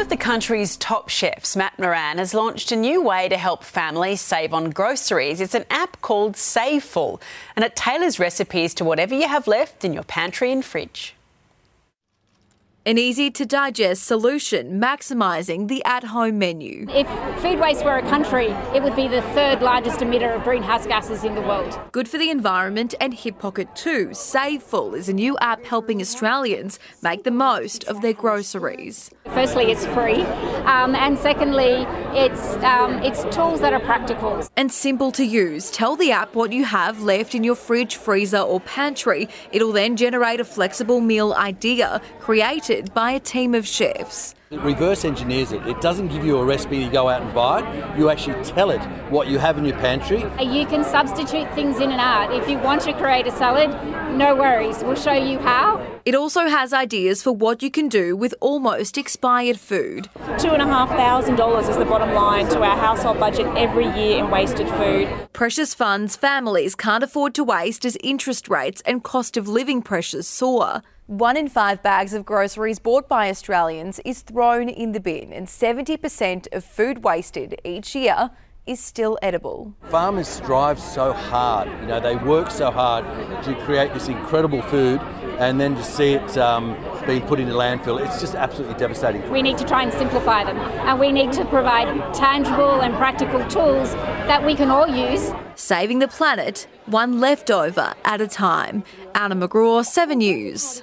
of the country's top chefs, Matt Moran, has launched a new way to help families save on groceries. It's an app called Saveful, and it tailors recipes to whatever you have left in your pantry and fridge. An easy to digest solution maximising the at home menu. If food waste were a country, it would be the third largest emitter of greenhouse gases in the world. Good for the environment and hip pocket too. Saveful is a new app helping Australians make the most of their groceries. Firstly, it's free, um, and secondly, it's um, it's tools that are practical and simple to use. Tell the app what you have left in your fridge, freezer, or pantry. It'll then generate a flexible meal idea created by a team of chefs. It reverse engineers it. It doesn't give you a recipe to go out and buy. It. You actually tell it what you have in your pantry. You can substitute things in and out. If you want to create a salad, no worries. We'll show you how. It also has ideas for what you can do with almost expired food. Two and a half thousand dollars is the bottom line to our household budget every year in wasted food. Precious funds families can't afford to waste as interest rates and cost of living pressures soar. One in five bags of groceries bought by Australians is thrown in the bin, and 70% of food wasted each year is still edible. Farmers strive so hard, you know, they work so hard to create this incredible food, and then to see it um, being put into landfill, it's just absolutely devastating. We need to try and simplify them, and we need to provide tangible and practical tools that we can all use. Saving the planet, one leftover at a time. Anna McGraw, 7 News.